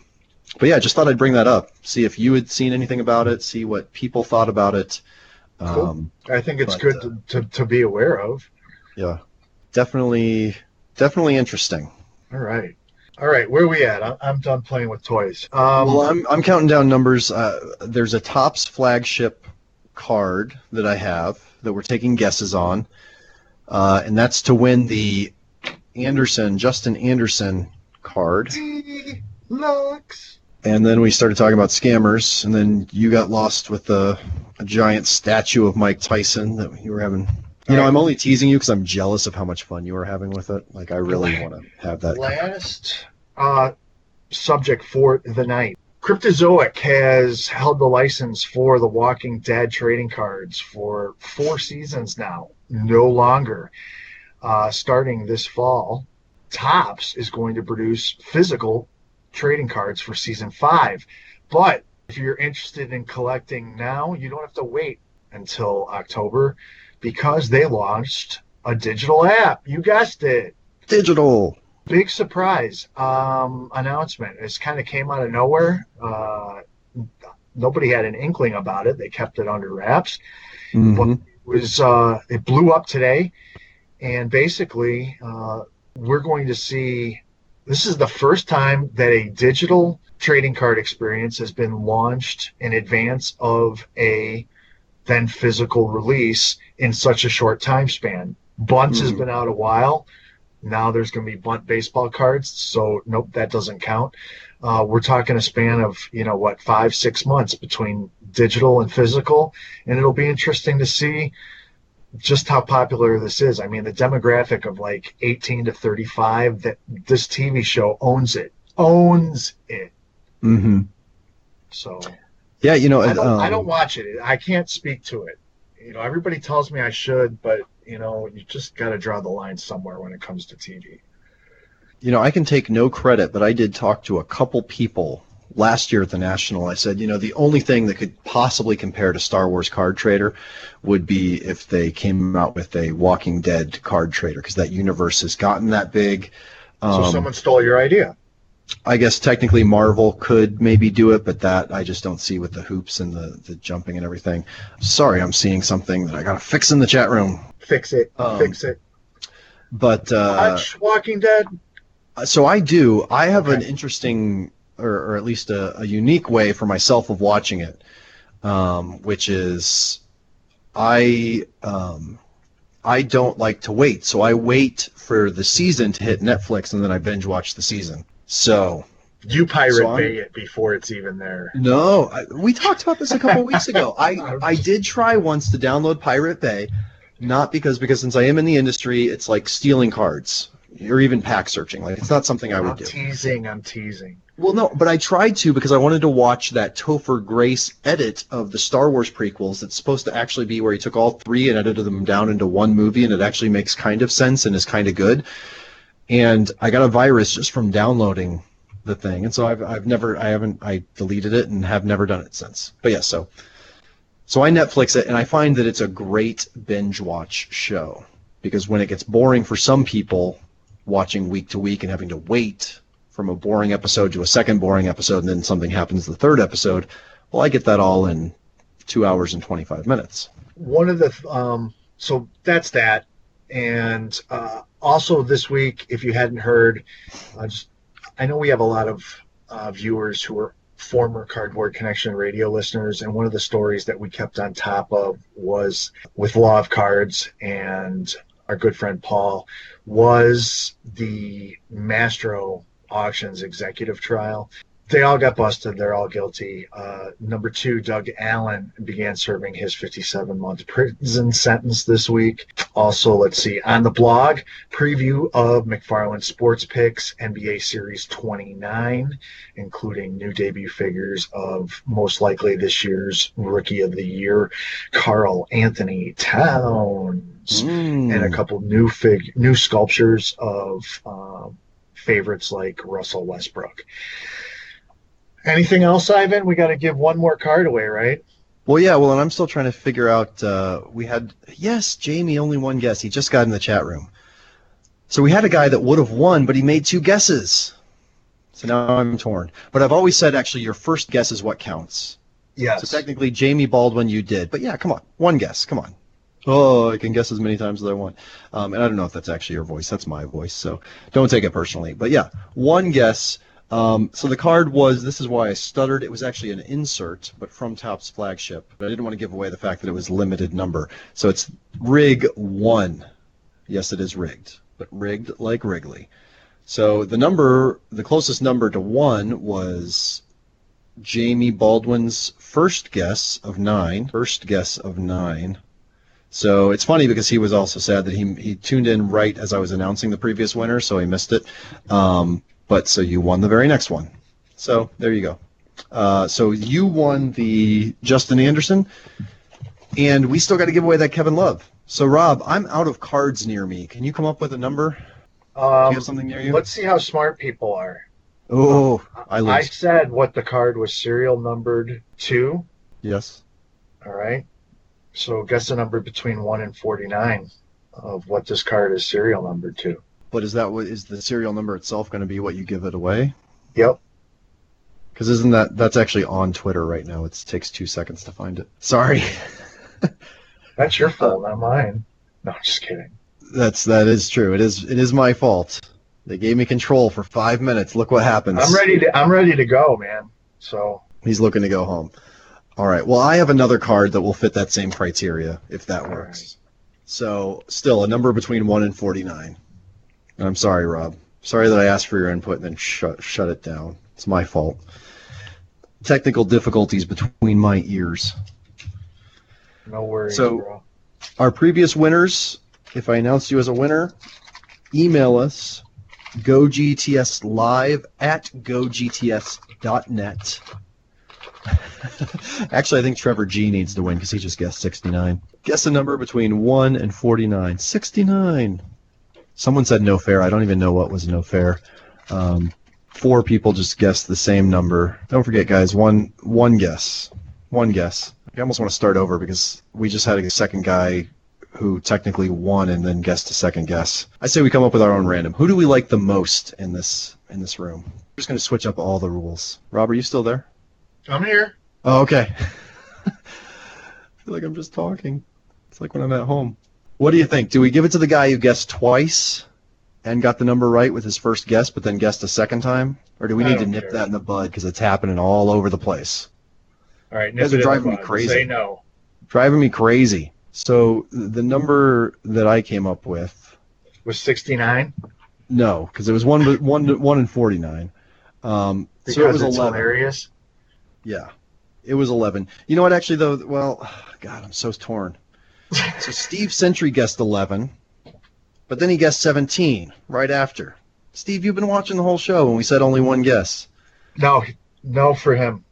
but yeah, I just thought I'd bring that up. See if you had seen anything about it, see what people thought about it. Cool. Um, I think it's But, good uh, to, to, to be aware of. yeah, definitely, definitely interesting. All right. All right. Where are we at? I'm, I'm done playing with toys. Um, well, I'm, I'm counting down numbers. Uh, there's a Topps flagship card that I have that we're taking guesses on, uh, and that's to win the Anderson, Justin Anderson card. Lux. And then we started talking about scammers, and then you got lost with a, a giant statue of Mike Tyson that you were having. You know, I'm only teasing you because I'm jealous of how much fun you were having with it. Like, I really want to have that. Last uh, subject for the night. Cryptozoic has held the license for the Walking Dead trading cards for four seasons now, no longer. Uh, starting this fall, Topps is going to produce physical trading cards for season five. But if you're interested in collecting now, you don't have to wait until October because they launched a digital app. You guessed it. Digital. Big surprise um, announcement. It kind of came out of nowhere. Uh, nobody had an inkling about it. They kept it under wraps. Mhm. But it was uh, it blew up today, and basically uh, we're going to see. This is the first time that a digital trading card experience has been launched in advance of a then physical release in such a short time span. Bunts has Mhm. been out a while. Now there's going to be bunt baseball cards, so nope, that doesn't count. Uh, we're talking a span of you know what five six months between digital and physical, and it'll be interesting to see just how popular this is. I mean, the demographic of like 18 to 35 that this TV show owns it, owns it. Mm-hmm. So Yeah, you know, I don't, I um, don't watch it. I can't speak to it. You know, everybody tells me I should, but you know, you just got to draw the line somewhere when it comes to TV. you know, I can take no credit, but I did talk to a couple people last year at the National. I said, you know, the only thing that could possibly compare to Star Wars Card Trader would be if they came out with a Walking Dead Card Trader, because that universe has gotten that big. So Um, someone stole your idea. I guess technically Marvel could maybe do it, but that I just don't see with the hoops and the, the jumping and everything. Sorry, I'm seeing something that I gotta fix in the chat room. Fix it. um, fix it. But uh, Watch Walking Dead. so I do. I have an interesting, or, or at least a, a unique way for myself of watching it, um, which is I um, I don't like to wait. So I wait for the season to hit Netflix, and then I binge watch the season. So You pirate So bay it before it's even there. no, I, we talked about this a couple *laughs* weeks ago. I *laughs* I did try once to download Pirate Bay, not because because since I am in the industry, it's like stealing cards or even pack searching. Like it's not something I would I'm do. teasing. I'm teasing. Well, no, but I tried to because I wanted to watch that Topher Grace edit of the Star Wars prequels. It's supposed to actually be where he took all three and edited them down into one movie, and it actually makes kind of sense and is kind of good. And I got a virus just from downloading the thing, and so I've I've never I haven't I deleted it and have never done it since. But yeah, so so I Netflix it, and I find that it's a great binge watch show because when it gets boring for some people, watching week to week and having to wait from a boring episode to a second boring episode, and then something happens the third episode. Well, I get that all in two hours and 25 minutes. One of the um, so that's that, and uh, also this week, if you hadn't heard, I just I know we have a lot of uh, viewers who are former Cardboard Connection radio listeners, and one of the stories that we kept on top of was with Law of Cards and our good friend Paul was the Mastro Auctions executive trial. They all got busted. They're all guilty. Uh, number two, Doug Allen began serving his 57 month prison sentence this week. Also, let's see, on the blog, preview of McFarlane Sports Picks NBA Series 29, including new debut figures of most likely this year's Rookie of the Year, Karl-Anthony Towns Mm. and a couple new fig new sculptures of um, favorites like Russell Westbrook. Anything else, Ivan? We got to give one more card away, right? Well, yeah. Well, and I'm still trying to figure out. Uh, we had yes, Jamie only one guess. He just got in the chat room. So we had a guy that would have won, but he made two guesses. So now I'm torn. But I've always said actually your first guess is what counts. Yes. So technically, Jamie Baldwin, you did. But yeah, come on, one guess. Come on. Oh, I can guess as many times as I want. Um, and I don't know if that's actually your voice. That's my voice. So don't take it personally. But yeah, one guess. Um, so the card was, this is why I stuttered. It was actually an insert, but from Topps flagship. But I didn't want to give away the fact that it was limited number. So it's Rig 1. Yes, it is rigged, but rigged like Wrigley. So the number, the closest number to 1 was Jamie Baldwin's first guess of 9. First guess of 9. So it's funny because he was also sad that he he tuned in right as I was announcing the previous winner, so he missed it. Um, but so you won the very next one. So there you go. Uh, so you won the Justin Anderson, and we still got to give away that Kevin Love. So Rob, I'm out of cards near me. Can you come up with a number? Do you Um, have something near you? let's see how smart people are. Oh, I I said what the card was serial numbered to. yes. All right. So guess the number between 1 and 49 of what this card is serial numbered to. But is that what is the serial number itself going to be what you give it away? Yep. Because isn't that that's actually on Twitter right now? It takes two seconds to find it. Sorry. *laughs* That's your fault, not mine. No, just kidding. That's that is true. It is it is my fault. They gave me control for five minutes. Look what happens. I'm ready to I'm ready to go, man. So He's looking to go home. All right. Well, I have another card that will fit that same criteria if that works. So, still a number between one and forty-nine. I'm sorry, Rob. Sorry that I asked for your input and then shut shut it down. It's my fault. Technical difficulties between my ears. no worries, So- bro. Our previous winners, if I announce you as a winner, email us gogtslive at gogts.net. *laughs* Actually, I think Trevor G needs to win because he just guessed 69. Guess a number between 1 and 49. 69. Someone said no fair. I don't even know what was no fair. Um, four people just guessed the same number. Don't forget, guys, one one guess. One guess. I almost want to start over because we just had a second guy who technically won and then guessed a second guess. I say we come up with our own random. Who do we like the most in this in this room? We're just going to switch up all the rules. Rob, are you still there? I'm here. Oh, okay. *laughs* I feel like I'm just talking. It's like when I'm at home. What do you think? Do we give it to the guy who guessed twice and got the number right with his first guess, but then guessed a second time? Or do we need to nip care. that in the bud because it's happening all over the place? All right, guys are it in the driving me crazy. Say no. Driving me crazy. So the number that I came up with, Was 69 no, because it was one, one, one in forty nine. Um, because so it was it's eleven. hilarious. Yeah, it was 11. You know what, actually, though? Well, God, I'm so torn. So Steve Sentry guessed 11, but then he guessed 17 right after. Steve, you've been watching the whole show, and we said only one guess. No, no for him.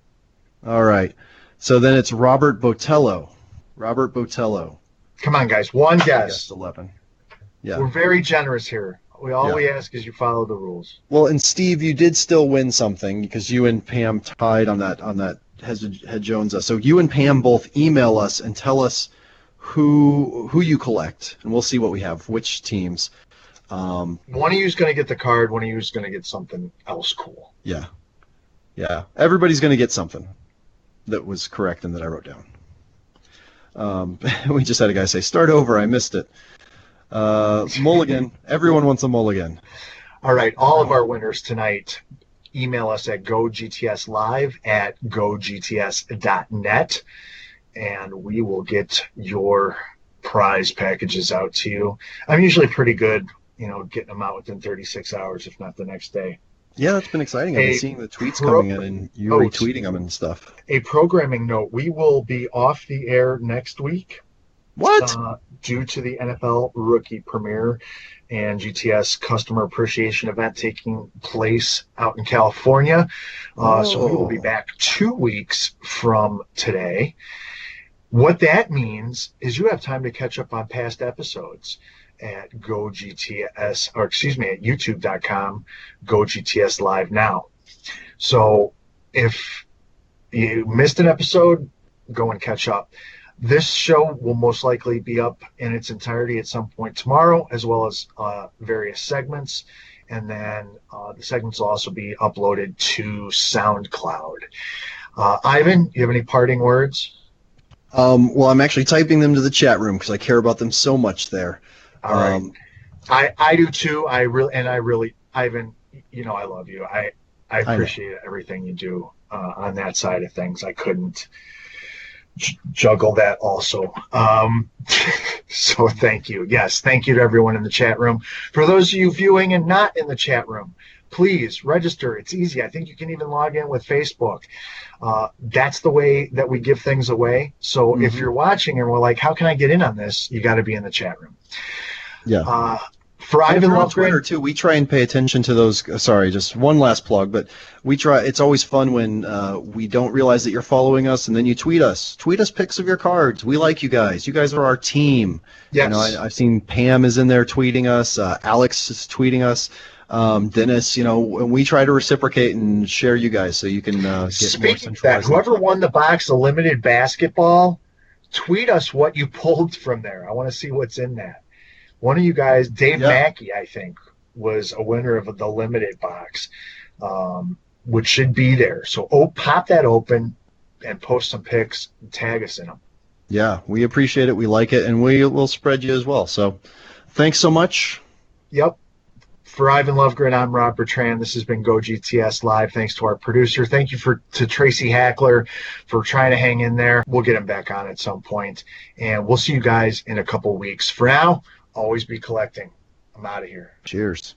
All right. So then it's Robert Botello. Robert Botello Come on, guys. One guess. 11. Yeah. We're very generous here. We all Yeah. we ask is you follow the rules. Well, and Steve, you did still win something because you and Pam tied on that on that Head, Head Jones. Uh, so you and Pam both email us and tell us who who you collect, and we'll see what we have, which teams. Um, One of you is going to get the card. One of you is going to get something else cool. yeah, yeah. Everybody's going to get something that was correct and that I wrote down. Um, *laughs* we just had a guy say, "Start over." I missed it. Uh, *laughs* mulligan. Everyone wants a mulligan. All right, all of our winners tonight. Email us at gogtslive at gogts.net, and we will get your prize packages out to you. I'm usually pretty good, you know, getting them out within 36 hours, if not the next day. Yeah, that's been exciting. I've been seeing the tweets pro- coming in and you Oh, retweeting them and stuff. A programming note: We will be off the air next week. What? uh, due to the NFL rookie premiere and GTS customer appreciation event taking place out in California. Uh, So we will be Oh. back two weeks from today. What that means is you have time to catch up on past episodes at GoGTS, or excuse me, at youtube.com, GoGTS Live Now. So if you missed an episode, go and catch up. This show will most likely be up in its entirety at some point tomorrow, as well as uh, various segments. And then uh, the segments will also be uploaded to SoundCloud. Uh, Ivan, you have any parting words? Um, well, I'm actually typing them to the chat room because I care about them so much there. All right. Um, I, I do too. I really and I really Ivan, you know I love you. I I appreciate everything you do uh, on that side of things. I couldn't j- juggle that also. Um, *laughs* so thank you. Yes, thank you to everyone in the chat room. For those of you viewing and not in the chat room, please register. It's easy. I think you can even log in with Facebook. Uh, that's the way that we give things away. So if Mhm. you're watching and we're like, how can I get in on this? You got to be in the chat room. yeah. Uh, For And Ivan Twitter too, we try and pay attention to those. uh, Sorry, just one last plug, but we try. It's always fun when uh, we don't realize that you're following us, and then you tweet us. Tweet us pics of your cards. We like you guys. You guys are our team. yes. You know, I, I've seen Pam is in there tweeting us. Uh, Alex is tweeting us. Um, Dennis, you know, and we try to reciprocate and share you guys so you can uh, get more Speaking of that, whoever won the box of limited basketball, tweet us what you *laughs* pulled from there. I want to see what's in that. One of you guys, Dave Yeah. Mackey, I think, was a winner of the limited box, um, which should be there. So oh, pop that open and post some pics and tag us in them. Yeah, we appreciate it. We like it, and we will spread you as well. So, thanks so much. Yep. For Ivan Lovegren, I'm Rob Bertrand. This has been Go GTS Live. Thanks to our producer. Thank you for to Tracy Hackler for trying to hang in there. We'll get him back on at some point, and we'll see you guys in a couple weeks. For now, always be collecting. I'm out of here. Cheers.